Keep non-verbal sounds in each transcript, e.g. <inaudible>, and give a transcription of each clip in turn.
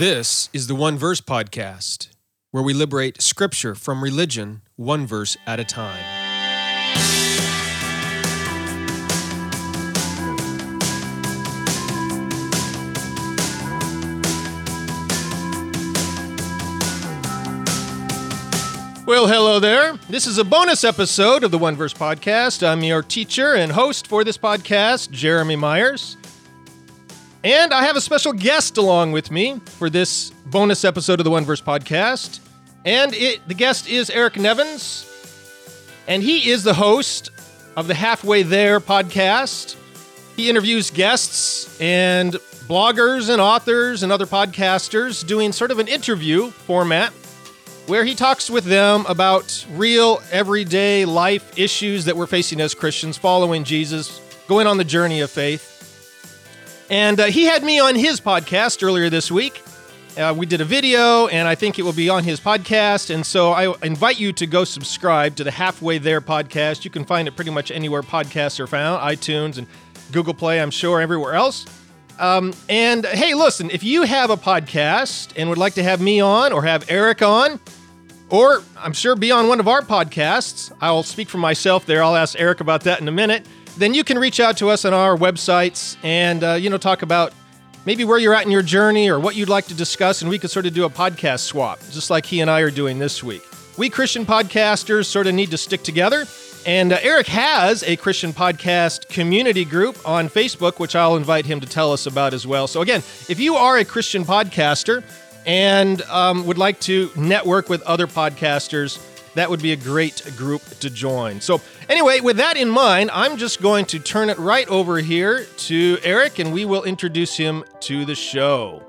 This is the One Verse Podcast, where we liberate scripture from religion one verse at a time. Well, hello there. This is a bonus episode of the One Verse Podcast. I'm your teacher and host for this podcast, Jeremy Myers. And I have a special guest along with me for this bonus episode of the One Verse Podcast. And it, the guest is Eric Nevins. And he is the host of the Halfway There podcast. He interviews guests and bloggers and authors and other podcasters doing sort of an interview format where he talks with them about real everyday life issues that we're facing as Christians, following Jesus, going on the journey of faith. And uh, he had me on his podcast earlier this week. Uh, we did a video, and I think it will be on his podcast. And so I invite you to go subscribe to the Halfway There podcast. You can find it pretty much anywhere podcasts are found iTunes and Google Play, I'm sure, everywhere else. Um, and hey, listen, if you have a podcast and would like to have me on or have Eric on, or I'm sure be on one of our podcasts. I'll speak for myself there. I'll ask Eric about that in a minute. Then you can reach out to us on our websites and uh, you know talk about maybe where you're at in your journey or what you'd like to discuss, and we could sort of do a podcast swap, just like he and I are doing this week. We Christian podcasters sort of need to stick together. And uh, Eric has a Christian podcast community group on Facebook, which I'll invite him to tell us about as well. So, again, if you are a Christian podcaster, and um, would like to network with other podcasters, that would be a great group to join. So, anyway, with that in mind, I'm just going to turn it right over here to Eric and we will introduce him to the show.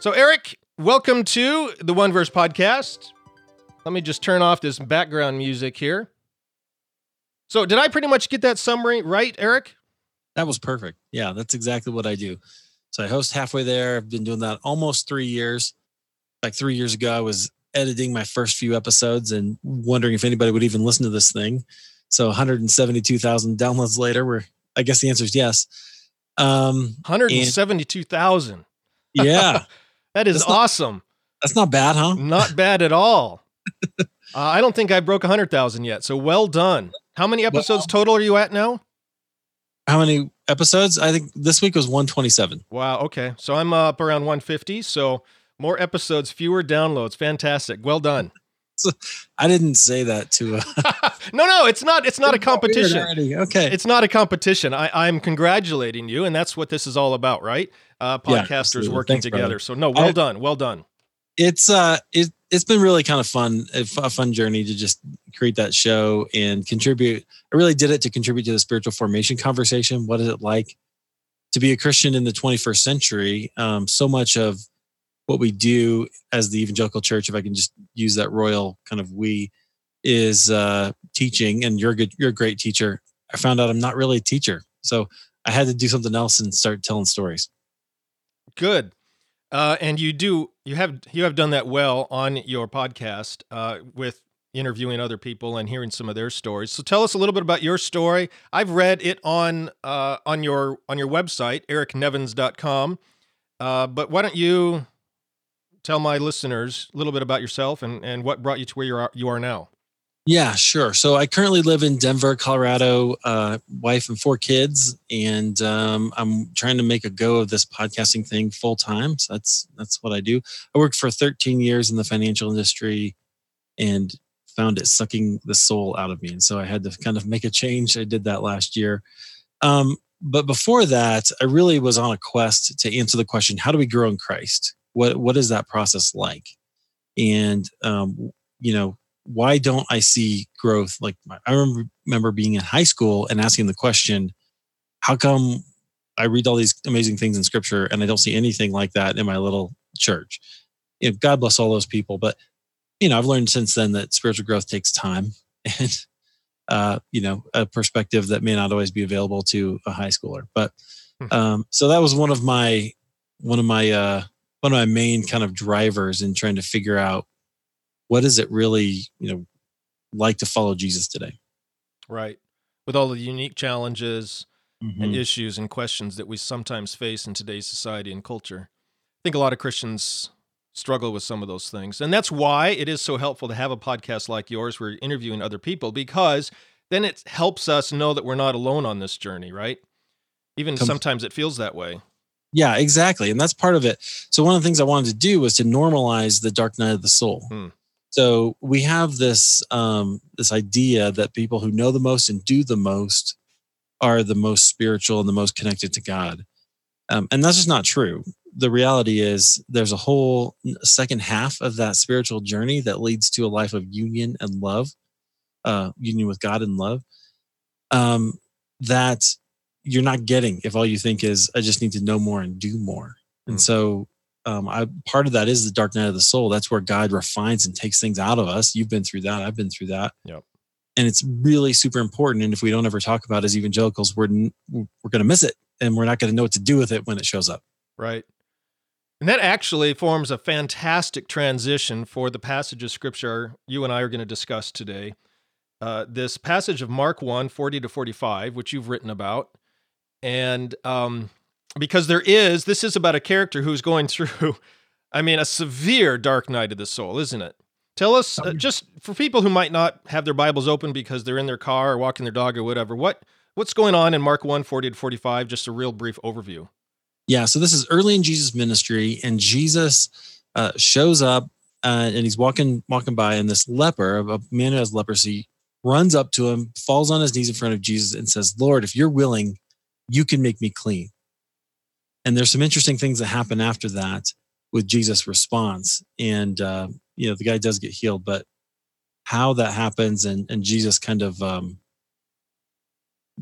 So, Eric, welcome to the One Verse Podcast. Let me just turn off this background music here. So, did I pretty much get that summary right, Eric? That was perfect. Yeah, that's exactly what I do. So I host halfway there. I've been doing that almost three years. Like three years ago, I was editing my first few episodes and wondering if anybody would even listen to this thing. So 172,000 downloads later, we're, I guess the answer is yes. Um, 172,000. Yeah. <laughs> that is that's not, awesome. That's not bad, huh? Not bad at all. <laughs> uh, I don't think I broke 100,000 yet. So well done. How many episodes total are you at now? How many episodes? I think this week was 127. Wow. Okay. So I'm up around 150. So more episodes, fewer downloads. Fantastic. Well done. I didn't say that to. Uh, <laughs> no, no, it's not. It's not a competition. Okay, it's not a competition. I, I'm congratulating you, and that's what this is all about, right? Uh, podcasters yeah, working Thanks, together. Brother. So no, well I, done, well done. It's uh, it it's been really kind of fun, a fun journey to just create that show and contribute. I really did it to contribute to the spiritual formation conversation. What is it like to be a Christian in the 21st century? Um, so much of what we do as the evangelical church, if I can just use that royal kind of we, is uh, teaching. And you're a good, you're a great teacher. I found out I'm not really a teacher, so I had to do something else and start telling stories. Good, uh, and you do you have you have done that well on your podcast uh, with interviewing other people and hearing some of their stories. So tell us a little bit about your story. I've read it on uh, on your on your website ericnevins.com. Uh, but why don't you tell my listeners a little bit about yourself and, and what brought you to where you are, you are now. Yeah, sure. So I currently live in Denver, Colorado, uh, wife and four kids, and um, I'm trying to make a go of this podcasting thing full time. So that's that's what I do. I worked for 13 years in the financial industry, and found it sucking the soul out of me, and so I had to kind of make a change. I did that last year. Um, but before that, I really was on a quest to answer the question: How do we grow in Christ? What what is that process like? And um, you know why don't i see growth? Like i remember, being in high school and asking the question how come i read all these amazing things in scripture and i don't see anything like that in my little church? You know, god bless all those people but you know i've learned since then that spiritual growth takes time <laughs> and uh, you know a perspective that may not always be available to a high schooler but hmm. um, so that was one of my one of my uh, one of my main kind of drivers in trying to figure out what is it really you know like to follow jesus today right with all the unique challenges mm-hmm. and issues and questions that we sometimes face in today's society and culture i think a lot of Christians struggle with some of those things. And that's why it is so helpful to have a podcast like yours where you're interviewing other people because then it helps us know that we're not alone on this journey, right? Even Com- sometimes it feels that way. Yeah, exactly. And that's part of it. So one of the things I wanted to do was to normalize the dark night of the soul. Hmm. So we have this um, this idea that people who know the most and do the most are the most spiritual and the most connected to God. Um, and that's just not true. The reality is there's a whole second half of that spiritual journey that leads to a life of union and love, uh, union with God and love. Um, that you're not getting if all you think is I just need to know more and do more. And mm. so um, I part of that is the dark night of the soul. That's where God refines and takes things out of us. You've been through that. I've been through that. Yep. And it's really super important. And if we don't ever talk about it as evangelicals, we're we're going to miss it, and we're not going to know what to do with it when it shows up. Right. And that actually forms a fantastic transition for the passage of scripture you and I are going to discuss today. Uh, this passage of Mark 1 40 to 45, which you've written about. And um, because there is, this is about a character who's going <laughs> through, I mean, a severe dark night of the soul, isn't it? Tell us, uh, just for people who might not have their Bibles open because they're in their car or walking their dog or whatever, what what's going on in Mark 1 40 to 45? Just a real brief overview. Yeah, so this is early in Jesus' ministry, and Jesus uh, shows up uh, and he's walking walking by, and this leper, a man who has leprosy, runs up to him, falls on his knees in front of Jesus, and says, Lord, if you're willing, you can make me clean. And there's some interesting things that happen after that with Jesus' response. And, uh, you know, the guy does get healed, but how that happens and, and Jesus kind of um,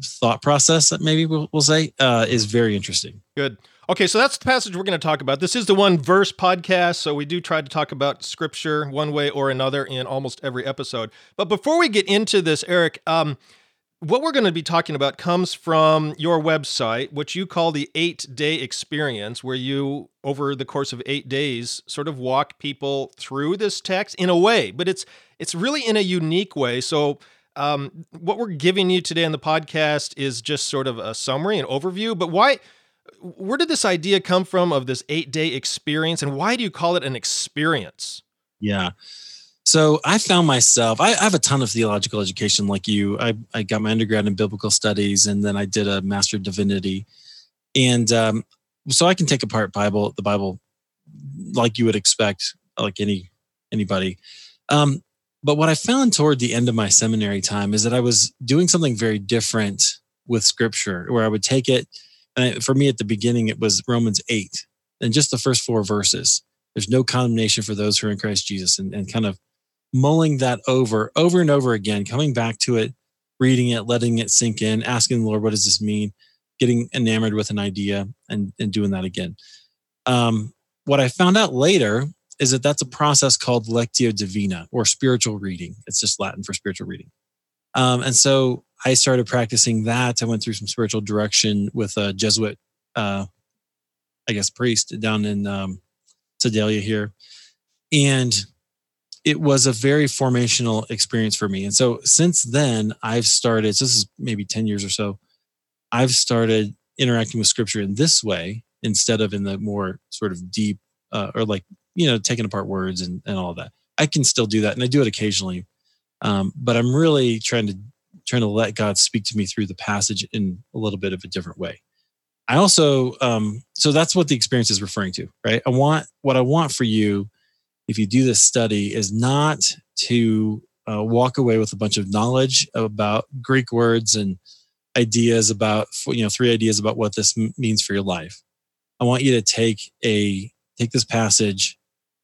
thought process, that maybe we'll, we'll say, uh, is very interesting. Good. Okay, so that's the passage we're going to talk about. This is the one verse podcast, so we do try to talk about scripture one way or another in almost every episode. But before we get into this, Eric, um, what we're going to be talking about comes from your website, which you call the eight day experience, where you, over the course of eight days, sort of walk people through this text in a way, but it's it's really in a unique way. So, um, what we're giving you today in the podcast is just sort of a summary, an overview. But why? Where did this idea come from of this eight day experience, and why do you call it an experience? Yeah. So I found myself, I, I, have a ton of theological education like you. I, I got my undergrad in biblical studies and then I did a master of divinity. And um, so I can take apart Bible, the Bible like you would expect, like any anybody. Um, but what I found toward the end of my seminary time is that I was doing something very different with scripture where I would take it. And for me at the beginning, it was Romans 8 and just the first four verses. There's no condemnation for those who are in Christ Jesus and, and kind of mulling that over, over and over again, coming back to it, reading it, letting it sink in, asking the Lord, what does this mean? Getting enamored with an idea and, and doing that again. Um, what I found out later is that that's a process called lectio divina or spiritual reading. It's just Latin for spiritual reading. Um, and so I started practicing that. I went through some spiritual direction with a Jesuit, uh, I guess, priest down in um, Sedalia here. And it was a very formational experience for me. And so since then, I've started, so this is maybe 10 years or so, I've started interacting with scripture in this way instead of in the more sort of deep uh, or like, you know, taking apart words and, and all that. I can still do that and I do it occasionally. Um, but I'm really trying to trying to let God speak to me through the passage in a little bit of a different way. I also um, so that's what the experience is referring to, right? I want what I want for you if you do this study, is not to uh, walk away with a bunch of knowledge about Greek words and ideas about, you know, three ideas about what this m- means for your life. I want you to take a take this passage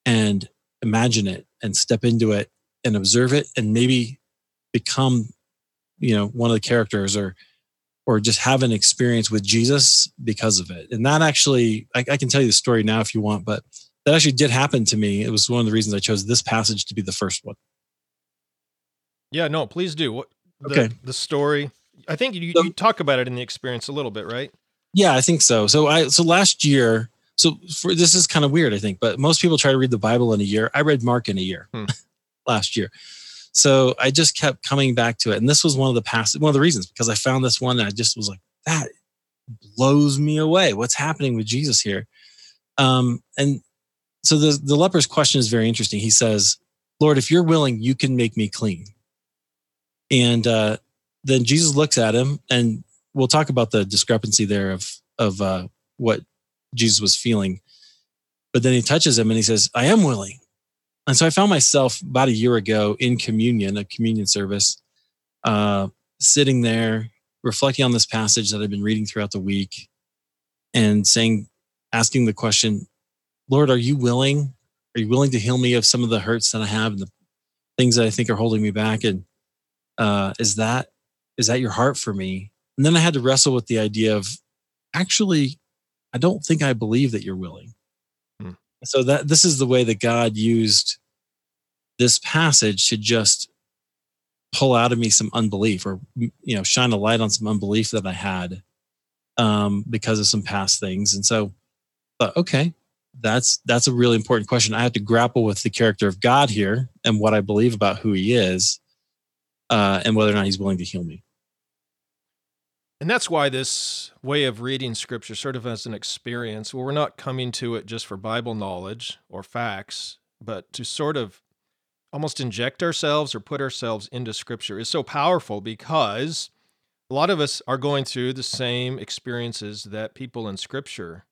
and imagine it and step into it and observe it and maybe become, you know, one of the characters or or just have an experience with Jesus because of it. And that actually, I, I can tell you the story now if you want, but that actually did happen to me. It was one of the reasons I chose this passage to be the first one. Yeah, no, please do. What the, okay. the story? I think you, you talk about it in the experience a little bit, right? Yeah, I think so. So I so last year, so for this is kind of weird, I think, but most people try to read the Bible in a year. I read Mark in a year hmm. <laughs> last year. So I just kept coming back to it. And this was one of the past one of the reasons because I found this one and I just was like, that blows me away. What's happening with Jesus here? Um, and so the, the leper's question is very interesting. He says, Lord, if you're willing, you can make me clean. And uh, then Jesus looks at him, and we'll talk about the discrepancy there of, of uh, what Jesus was feeling. But then he touches him and he says, I am willing. And so I found myself about a year ago in communion, a communion service, uh, sitting there reflecting on this passage that I've been reading throughout the week and saying, asking the question, Lord, are you willing? Are you willing to heal me of some of the hurts that I have and the things that I think are holding me back? And uh, is that is that your heart for me? And then I had to wrestle with the idea of actually, I don't think I believe that you're willing. Hmm. So that this is the way that God used this passage to just pull out of me some unbelief or you know shine a light on some unbelief that i had um, because of some past things and so but okay that's that's a really important question. I have to grapple with the character of god here and what i believe about who he is uh, and whether or not he's willing to heal me. And that's why this way of reading scripture sort of as an experience where we're not coming to it just for bible knowledge or facts but to sort of almost inject ourselves or put ourselves into scripture is so powerful because a lot of us are going through the same experiences that people in scripture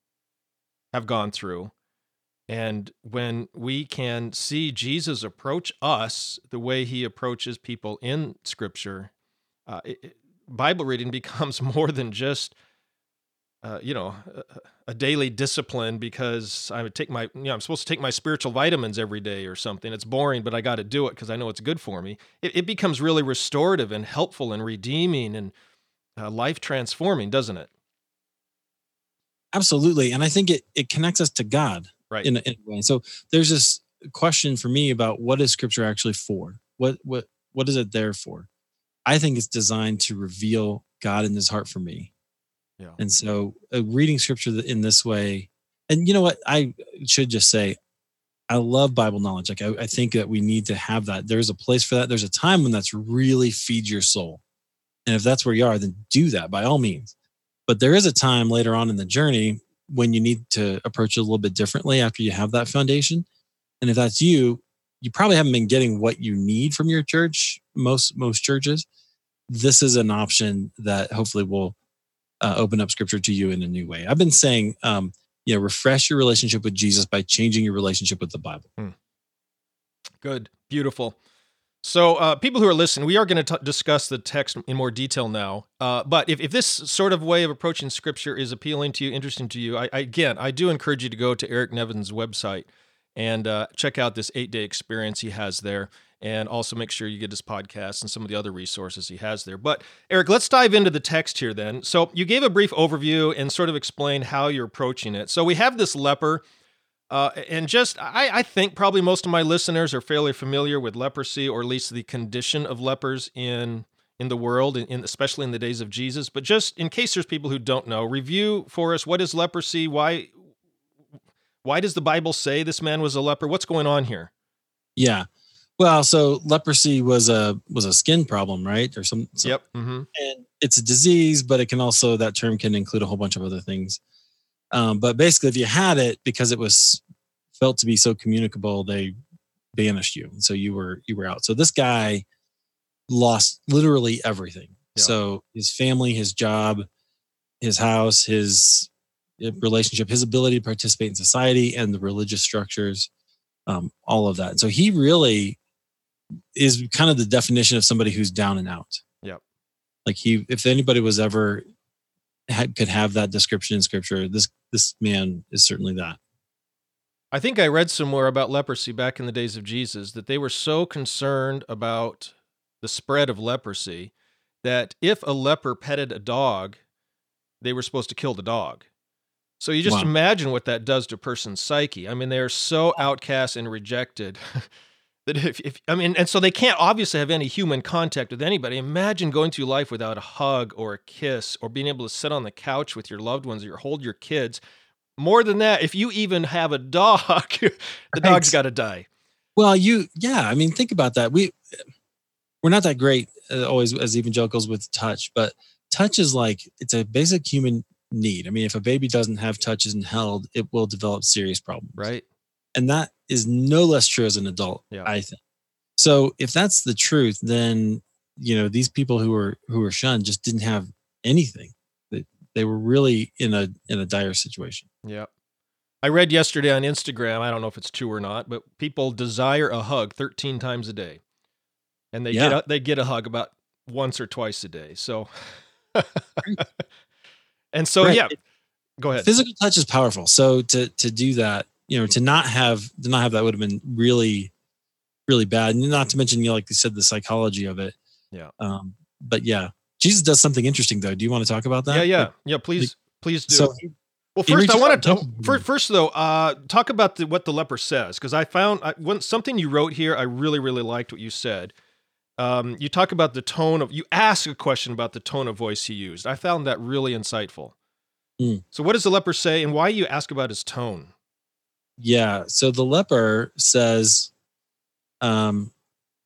have gone through. And when we can see Jesus approach us the way he approaches people in scripture, uh, it, Bible reading <laughs> becomes more than just uh, you know, a, a, daily discipline because I would take my, you know, I'm supposed to take my spiritual vitamins every day or something. It's boring, but I got to do it because I know it's good for me. It, it, becomes really restorative and helpful and redeeming and uh, life transforming, doesn't it? Absolutely, and I think it it connects us to God, right? In, in a way. So there's this question for me about what is Scripture actually for? What what what is it there for? I think it's designed to reveal God in His heart for me yeah. And so uh, reading scripture in this way, and you know what, I should just say, I love Bible knowledge. Like I, I think that we need to have that. There's a place for that. There's a time when that's really feeds your soul. And if that's where you are, then do that by all means. But there is a time later on in the journey when you need to approach it a little bit differently after you have that foundation. And if that's you, you probably haven't been getting what you need from your church, most most churches. This is an option that hopefully will uh, open up scripture to you in a new way. I've been saying, um, you know, refresh your relationship with Jesus by changing your relationship with the Bible. Hmm. Good, beautiful. So, uh, people who are listening, we are going to discuss the text in more detail now. Uh, but if, if this sort of way of approaching Scripture is appealing to you, interesting to you, I, I, again, I do encourage you to go to Eric Nevin's website and uh, check out this eight day experience he has there and also make sure you get his podcast and some of the other resources he has there. But Eric, let's dive into the text here then. So you gave a brief overview and sort of explained how you're approaching it. So we have this leper. Uh, and just, I, I think probably most of my listeners are fairly familiar with leprosy, or at least the condition of lepers in in the world, in, in, especially in the days of Jesus. But just in case there's people who don't know, review for us what is leprosy? Why why does the Bible say this man was a leper? What's going on here? Yeah. Well, so leprosy was a was a skin problem, right? Or some. some yep. Mm-hmm. And it's a disease, but it can also that term can include a whole bunch of other things. Um, but basically, if you had it because it was felt to be so communicable, they banished you, and so you were you were out. So this guy lost literally everything. Yeah. So his family, his job, his house, his relationship, his ability to participate in society, and the religious structures, um, all of that. And so he really is kind of the definition of somebody who's down and out. Yep. Like he, if anybody was ever had, could have that description in scripture, this this man is certainly that. I think I read somewhere about leprosy back in the days of Jesus that they were so concerned about the spread of leprosy that if a leper petted a dog, they were supposed to kill the dog. So you just wow. imagine what that does to a person's psyche. I mean, they are so outcast and rejected <laughs> that if, if I mean, and so they can't obviously have any human contact with anybody. Imagine going through life without a hug or a kiss or being able to sit on the couch with your loved ones or hold your kids. More than that, if you even have a dog, <laughs> the right. dog's got to die. Well, you, yeah, I mean, think about that. We, we're not that great uh, always as evangelicals with touch, but touch is like it's a basic human need. I mean, if a baby doesn't have touches and held, it will develop serious problems. Right. And that is no less true as an adult, Yeah. I think. So if that's the truth, then you know these people who were who were shunned just didn't have anything. They, they were really in a in a dire situation. Yeah. I read yesterday on Instagram, I don't know if it's true or not, but people desire a hug 13 times a day. And they Yeah. get a, they get a hug about once or twice a day. So <laughs> And so Right. yeah, go ahead. Physical touch is powerful. So to to do that, you know, to not have to not have that would have been really, really bad. And not to mention, you know, like you said, the psychology of it. Yeah. Um, but yeah, Jesus does something interesting though. Do you want to talk about that? Yeah, yeah. Like, Yeah, please please do. so Well, first I want to first, first though, uh, talk about the, what the leper says because I found I, when, something you wrote here. I really really liked what you said. Um, you talk about the tone of you ask a question about the tone of voice he used. I found that really insightful. Mm. So, what does the leper say, and why you ask about his tone? Yeah. So the leper says, um,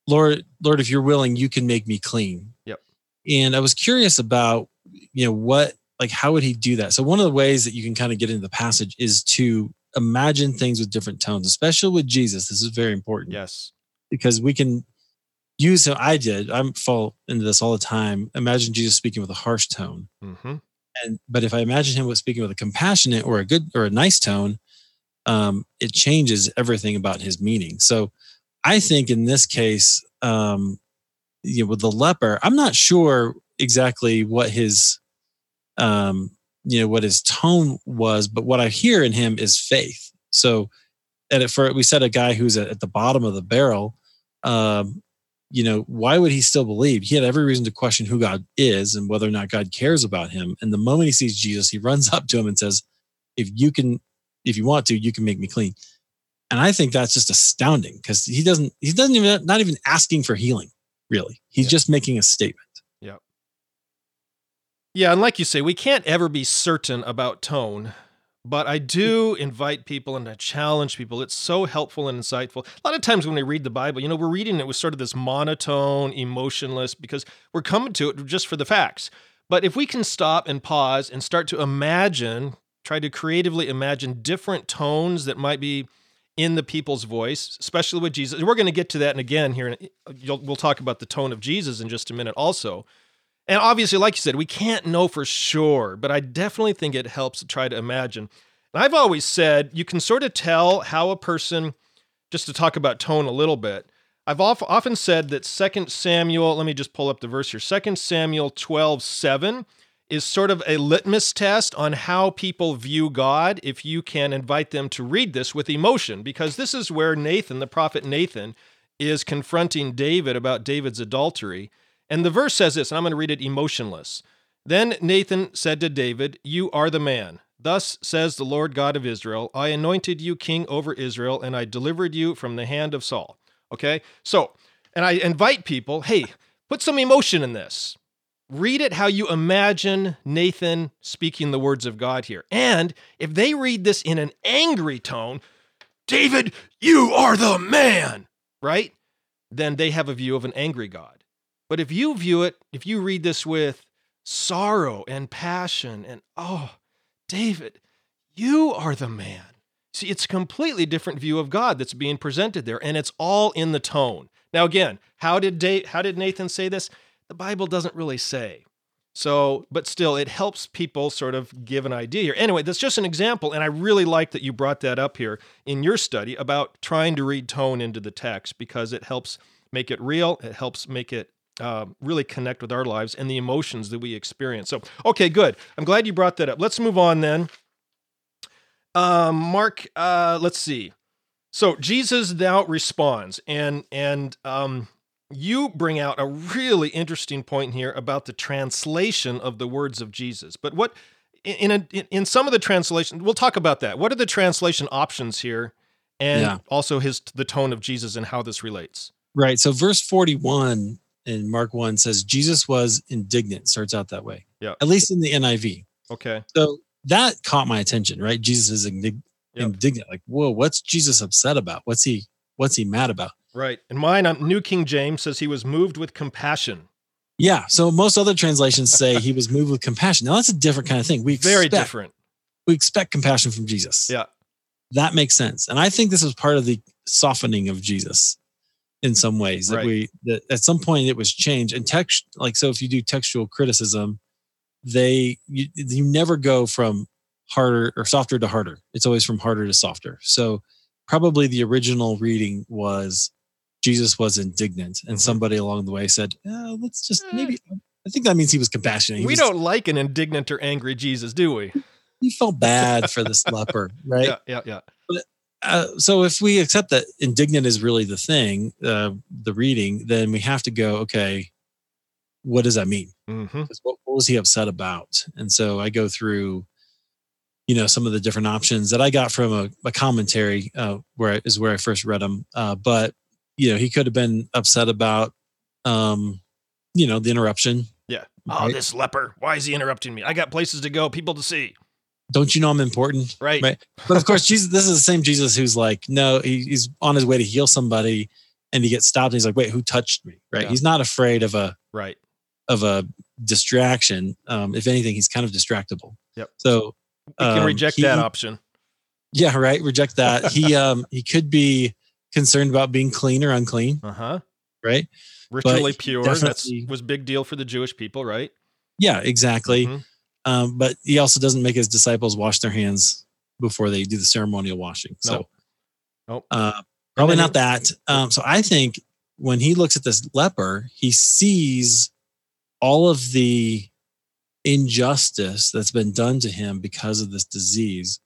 Lord, Lord, if you're willing, you can make me clean. Yep. And I was curious about, you know, what, like, how would he do that? So one of the ways that you can kind of get into the passage is to imagine things with different tones, especially with Jesus. This is very important Yes. because we can use him. I did. I fall into this all the time. Imagine Jesus speaking with a harsh tone hmm and but if I imagine him with speaking with a compassionate or a good or a nice tone, um, it changes everything about his meaning. So I think in this case, um, you know, with the leper, I'm not sure exactly what his um, you know, what his tone was, but what I hear in him is faith. So it- for we said a guy who's at, at the bottom of the barrel, um, you know, why would he still believe? He had every reason to question who God is and whether or not God cares about him. And the moment he sees Jesus, he runs <laughs> up to him and says, If you can, if you want to, you can make me clean. And I think that's just astounding because he doesn't, he doesn't even, not even asking for healing, really. He's Yeah. just making a statement. Yeah, Yeah. and like you say, we can't ever be certain about tone, but I do invite people and I challenge people. It's so helpful and insightful. A lot of times when we read the Bible, you know, we're reading it with sort of this monotone, emotionless, because we're coming to it just for the facts. But if we can stop and pause and start to imagine, try to creatively imagine different tones that might be in the people's voice, especially with Jesus. We're going to get to that and again here. in- You'll, we'll talk about the tone of Jesus in just a minute also. And obviously, like you said, we can't know for sure, but I definitely think it helps to try to imagine. And I've always said you can sort of tell how a person, just to talk about tone a little bit, I've often said that 2 Samuel, let me just pull up the verse here 2 Samuel 12 7 is sort of a litmus test on how people view God if you can invite them to read this with emotion, because this is where Nathan, the prophet Nathan, is confronting David about David's adultery. And the verse says this, and I'm going to read it emotionless. Then Nathan said to David, You are the man. Thus says the Lord God of Israel I anointed you king over Israel, and I delivered you from the hand of Saul. Okay? So, and I invite people, hey, put some emotion in this. Read it how you imagine Nathan speaking the words of God here. And if they read this in an angry tone, David, you are the man, right? Then they have a view of an angry God. But if you view it, if you read this with sorrow and passion and, oh, David, you are the man. See, it's a completely different view of God that's being presented there, and it's all in the tone. Now, again, how did da- how did Nathan say this? The Bible doesn't really say. So, but still, it helps people sort of give an idea here. Anyway, that's just an example, and I really like that you brought that up here in your study about trying to read tone into the text because it helps make it real. It helps make it um, really connect with our lives and the emotions that we experience. So, okay, good. I'm glad you brought that up. Let's move on then. Um, Mark, uh, let's see. So Jesus now responds, and and um, you bring out a really interesting point here about the translation of the words of Jesus. But what in a, in some of the translations, we'll talk about that. What are the translation options here, and Yeah. also his the tone of Jesus and how this relates? Right. So verse 41 in Mark 1 says Jesus was indignant, starts out that way. Yeah. At least in the NIV. Okay. So that caught my attention, right? Jesus is indig- Yep. indignant. Like, whoa, what's Jesus upset about? What's he what's he mad about? Right. And mine, um, New King James says he was moved with compassion. Yeah. So most other translations say he was moved with compassion. Now that's a different kind of thing. We Very different. We expect compassion from Jesus. Yeah. That makes sense. And I think this was part of the softening of Jesus in some ways that Right. we that at some point it was changed and text like so if you do textual criticism they you, you never go from harder or softer to harder it's always from harder to softer so probably the original reading was jesus was indignant and Mhm. somebody along the way said uh, let's just Eh. maybe i think that means he was compassionate He we was- don't like an indignant or angry Jesus, do we? <laughs> he felt bad for this <laughs> leper right Yeah, yeah, yeah. uh, so if we accept that indignant is really the thing, uh, the reading, then we have to go, okay, what does that mean? hmm 'Cause What, what was he upset about? And so I go through, you know, some of the different options that I got from a, a commentary, uh, where I- is where I first read them. Uh, but you know, he could have been upset about, um, you know, the interruption. Yeah. Oh, Right. this leper. Why is he interrupting me? I got places to go, people to see. Don't you know I'm important? Right. Right. But of course, <laughs> Jesus, this is the same Jesus who's like, no, he, he's on his way to heal somebody, and he gets stopped. And he's like, wait, who touched me? Right. Yeah. He's not afraid of a Right. of a distraction. Um, if anything, he's kind of distractible. Yep. So We can Um, reject he- that option. yeah, right. Reject that. he <laughs> um he could be concerned about being clean or unclean. Uh huh. Right. Ritually he pure. Definitely- was big deal for the Jewish people, right? Yeah, exactly. Mhm. Um, but he also doesn't make his disciples wash their hands before they do the ceremonial washing. So Nope. Nope. uh, probably not that. Um, so I think when he looks at this leper, he sees all of the injustice that's been done to him because of this disease.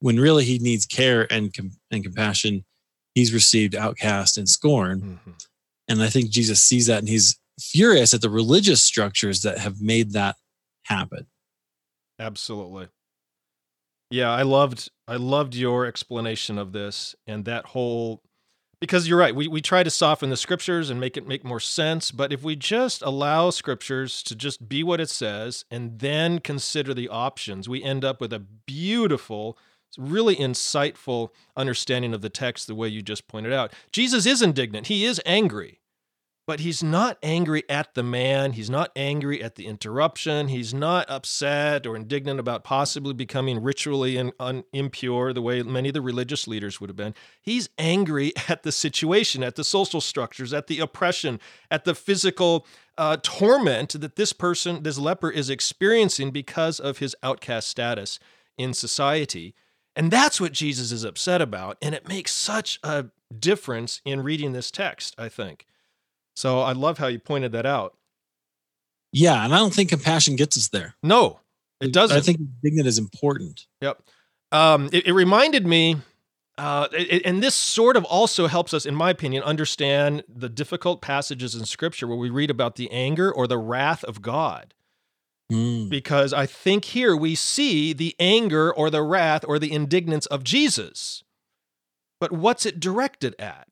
When really he needs care and com- and compassion, he's received outcast and scorn. Mhm. And I think Jesus sees that and he's furious at the religious structures that have made that happen. Absolutely. Yeah, I loved I loved your explanation of this and that whole because you're right. We we try to soften the scriptures and make it make more sense, but if we just allow scriptures to just be what it says and then consider the options, we end up with a beautiful really insightful understanding of the text the way you just pointed out. Jesus is indignant. He is angry. But he's not angry at the man. He's not angry at the interruption. He's not upset or indignant about possibly becoming ritually un- impure the way many of the religious leaders would have been. He's angry <laughs> at the situation, at the social structures, at the oppression, at the physical uh, torment that this person, this leper, is experiencing because of his outcast status in society. And that's what Jesus is upset about. And it makes such a difference in reading this text, I think. So I love how you pointed that out. Yeah, and I don't think compassion gets us there. No, it doesn't. I think dignity is important. Yep. Um, it, it reminded me, uh, it- and this sort of also helps us, in my opinion, understand the difficult passages in Scripture where we read about the anger or the wrath of God. Mm. Because I think here we see the anger or the wrath or the indignance of Jesus. But what's it directed at?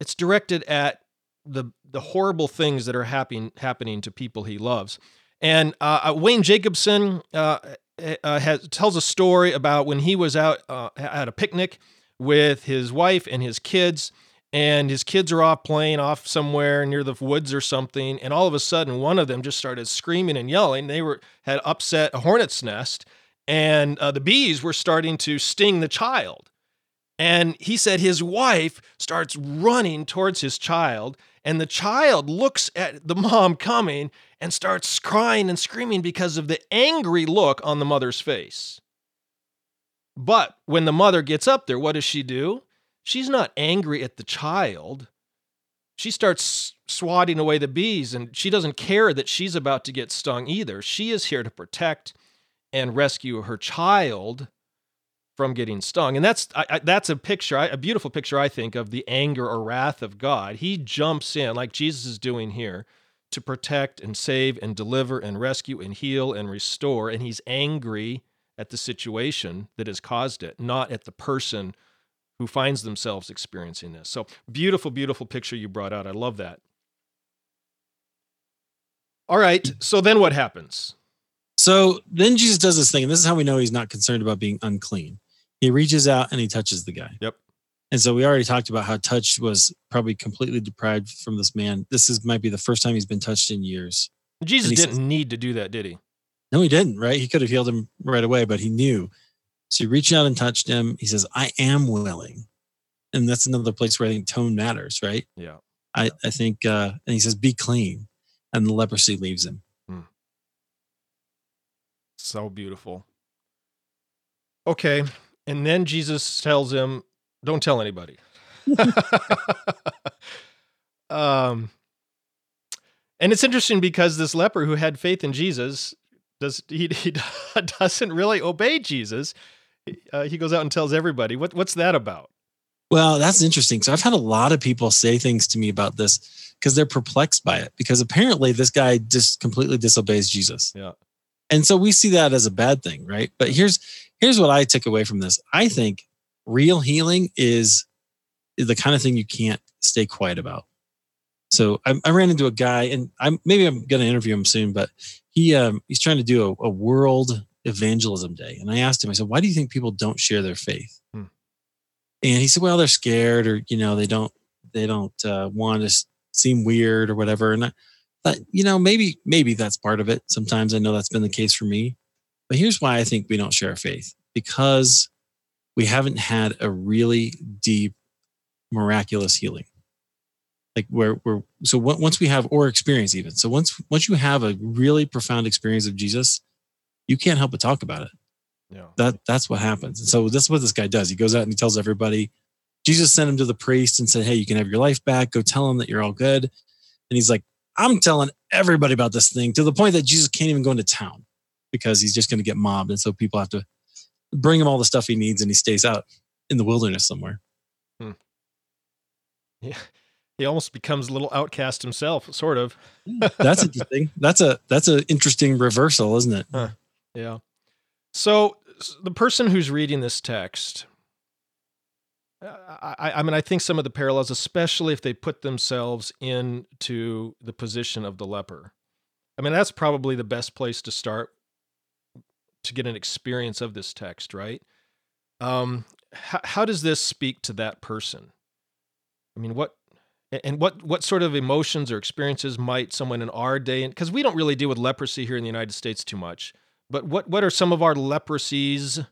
It's directed at the the horrible things that are happening happening to people he loves. And uh, uh, Wayne Jacobsen uh, uh, has tells a story about when he was out uh, at a picnic with his wife and his kids, and his kids are off playing off somewhere near the woods or something, and all of a sudden one of them just started screaming and yelling. They were had upset a hornet's nest, and uh, the bees were starting to sting the child. And he said his wife starts running towards his child, and the child looks at the mom coming and starts crying and screaming because of the angry look on the mother's face. But when the mother gets up there, what does she do? She's not angry at the child. She starts swatting away the bees, and she doesn't care that she's about to get stung either. She is here to protect and rescue her child from getting stung. And that's I, I, that's a picture, a beautiful picture, I think, of the anger or wrath of God. He jumps in, like Jesus is doing here, to protect and save and deliver and rescue and heal and restore. And he's angry at the situation that has caused it, not at the person who finds themselves experiencing this. So beautiful, beautiful picture you brought out. I love that. All right. So then what happens? So then Jesus does this thing, and this is how we know he's not concerned about being unclean. He reaches out and he touches the guy. Yep. And so we already talked about how touch was probably completely deprived from this man. This is might be the first time he's been touched in years. Jesus didn't says, need to do that, did he? No, he didn't, right? He could have healed him right away, but he knew. So he reached out and touched him. He says, I am willing. And that's another place where I think tone matters, right? Yeah. I, I think, uh, and he says, be clean. And the leprosy leaves him. Hmm. So beautiful. Okay. And then Jesus tells him, don't tell anybody. <laughs> um, and it's interesting because this leper who had faith in Jesus does he, <laughs> he doesn't really obey Jesus. Uh, he goes out and tells everybody. What what's that about? Well, that's interesting. So I've had a lot of people say things to me about this because they're perplexed by it because apparently this guy just completely disobeys Jesus. Yeah. And so we see that as a bad thing, right? But here's here's what I took away from this. I think real healing is, is the kind of thing you can't stay quiet about. So I, I ran into a guy, and I'm maybe I'm going to interview him soon, but he um, he's trying to do a, a, world evangelism day, and I asked him, I said, "Why do you think people don't share their faith?" Hmm. And he said, "Well, they're scared, or you know, they don't they don't uh, want to seem weird or whatever." And I thought, you know, maybe maybe that's part of it. Sometimes I know that's been the case for me, but here's why I think we don't share our faith because we haven't had a really deep, miraculous healing like where we're so once we have or experience even so once once you have a really profound experience of jesus you can't help but talk about it yeah that that's what happens and so that's what this guy does he goes out and he tells everybody jesus sent him to the priest and said hey you can have your life back go tell him that you're all good and he's like i'm telling everybody about this thing to the point that jesus can't even go into town because he's just going to get mobbed and so people have to bring him all the stuff he needs and he stays out in the wilderness somewhere hmm. yeah he almost becomes a little outcast himself, sort of. that's interesting. That's a that's an interesting reversal, isn't it? Huh. Yeah. So the person who's reading this text, I, I mean, I think some of the parallels, especially if they put themselves into the position of the leper. I mean, that's probably the best place to start to get an experience of this text, right? Um, how, how does this speak to that person? I mean, what and what what sort of emotions or experiences might someone in our day because we don't really deal with leprosy here in the United States too much but what what are some of our leprosies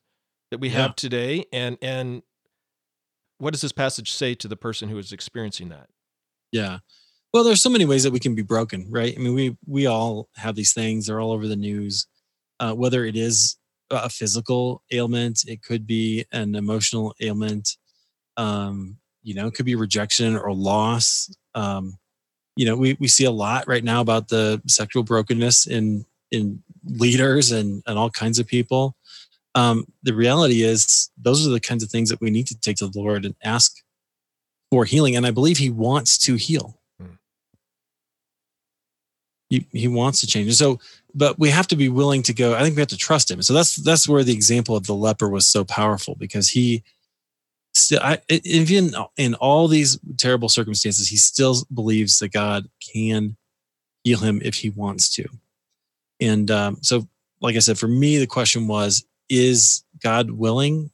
that we yeah. have today? And and what does this passage say to the person who is experiencing that? Yeah. Well there's so many ways that we can be broken right? I mean we we all have these things. They're all over the news. Uh, whether it is a physical ailment it could be an emotional ailment. Um, you know, it could be rejection or loss. Um, you know, we, we see a lot right now about the sexual brokenness in in leaders and, and all kinds of people. Um, the reality is those are the kinds of things that we need to take to the Lord and ask for healing. And I believe he wants to heal. Hmm. He, he wants to change. So, but we have to be willing to go. I think we have to trust him. So that's that's where the example of the leper was so powerful because he still I, even in all these terrible circumstances he still believes that god can heal him if he wants to and um, so like i said for me the question was is god willing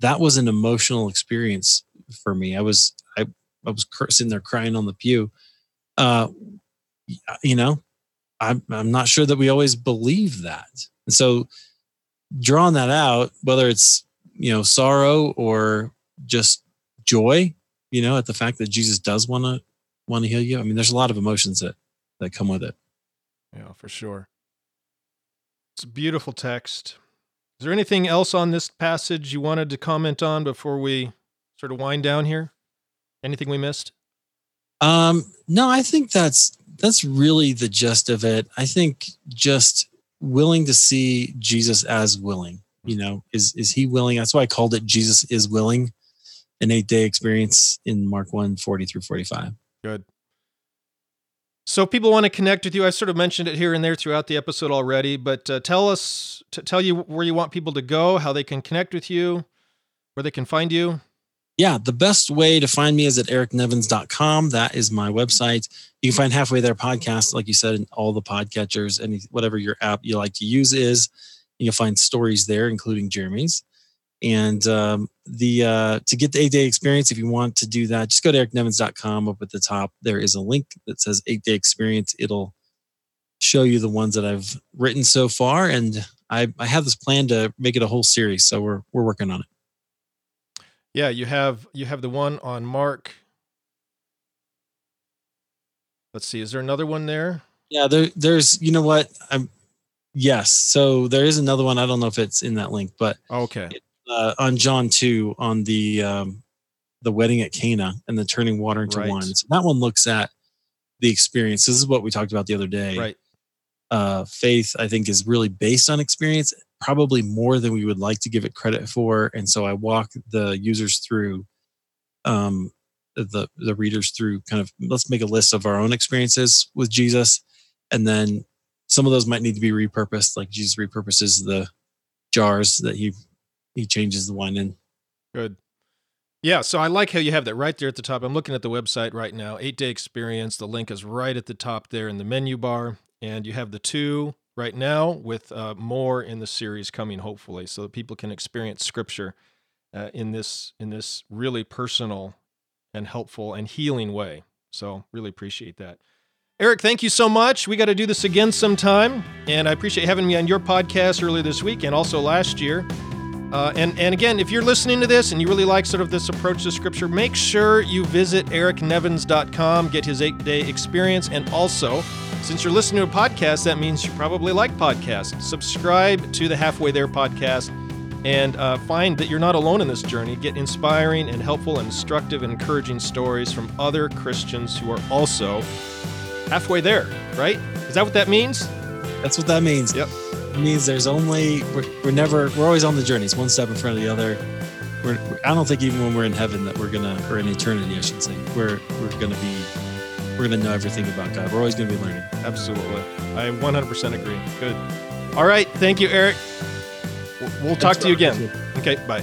that was an emotional experience for me i was i, I was sitting there crying on the pew uh, you know I'm, I'm not sure that we always believe that and so drawing that out whether it's you know sorrow or just joy, you know, at the fact that Jesus does want to want to heal you. I mean, there's a lot of emotions that that come with it. Yeah, for sure. It's a beautiful text. Is there anything else on this passage you wanted to comment on before we sort of wind down here? Anything we missed? Um, no, I think that's that's really the gist of it. I think just willing to see Jesus as willing. You know, is is he willing? That's why I called it Jesus is willing an eight day experience in Mark 1 40 through 45. Good. So, people want to connect with you. I sort of mentioned it here and there throughout the episode already, but uh, tell us, t- tell you where you want people to go, how they can connect with you, where they can find you. Yeah, the best way to find me is at ericnevins.com. That is my website. You can find Halfway There podcast, like you said, in all the podcatchers, any whatever your app you like to use is. You'll find stories there, including Jeremy's. And um, the uh, to get the eight day experience, if you want to do that, just go to ericnevins.com. Up at the top, there is a link that says eight day experience. It'll show you the ones that I've written so far, and I, I have this plan to make it a whole series. So we're we're working on it. Yeah, you have you have the one on Mark. Let's see, is there another one there? Yeah, there there's you know what I'm yes. So there is another one. I don't know if it's in that link, but okay. Uh, on John two on the um, the wedding at Cana and the turning water into Right. wine. So that one looks at the experience. This is what we talked about the other day. Right. uh, faith, I think, is really based on experience, probably more than we would like to give it credit for. And so I walk the users through, um, the the readers through kind of let's make a list of our own experiences with Jesus, and then some of those might need to be repurposed, like Jesus repurposes the jars that he he changes the wine in. Good. Yeah, so I like how you have that right there at the top. I'm looking at the website right now. Eight day experience. The link is right at the top there in the menu bar. And you have the two right now with uh, more in the series coming, hopefully, so that people can experience scripture uh, in this in this really personal and helpful and healing way. So really appreciate that. Eric, thank you so much. We got to do this again sometime. And I appreciate having me on your podcast earlier this week and also last year. Uh, and, and again, if you're listening to this and you really like sort of this approach to scripture, make sure you visit ericnevins.com, get his eight day experience. And also, since you're listening to a podcast, that means you probably like podcasts. Subscribe to the Halfway There podcast and uh, find that you're not alone in this journey. Get inspiring and helpful and instructive and encouraging stories from other Christians who are also halfway there, right? Is that what that means? That's what that means. Yep. It means there's only we're, we're never we're always on the journey. It's one step in front of the other. We're, we're- I don't think even when we're in heaven that we're gonna or in eternity I should say we're we're gonna be we're gonna know everything about God. We're always gonna be learning. Absolutely. I 100% agree. Good. All right. Thank you, Eric. We'll- We'll talk to you again. Okay. Bye.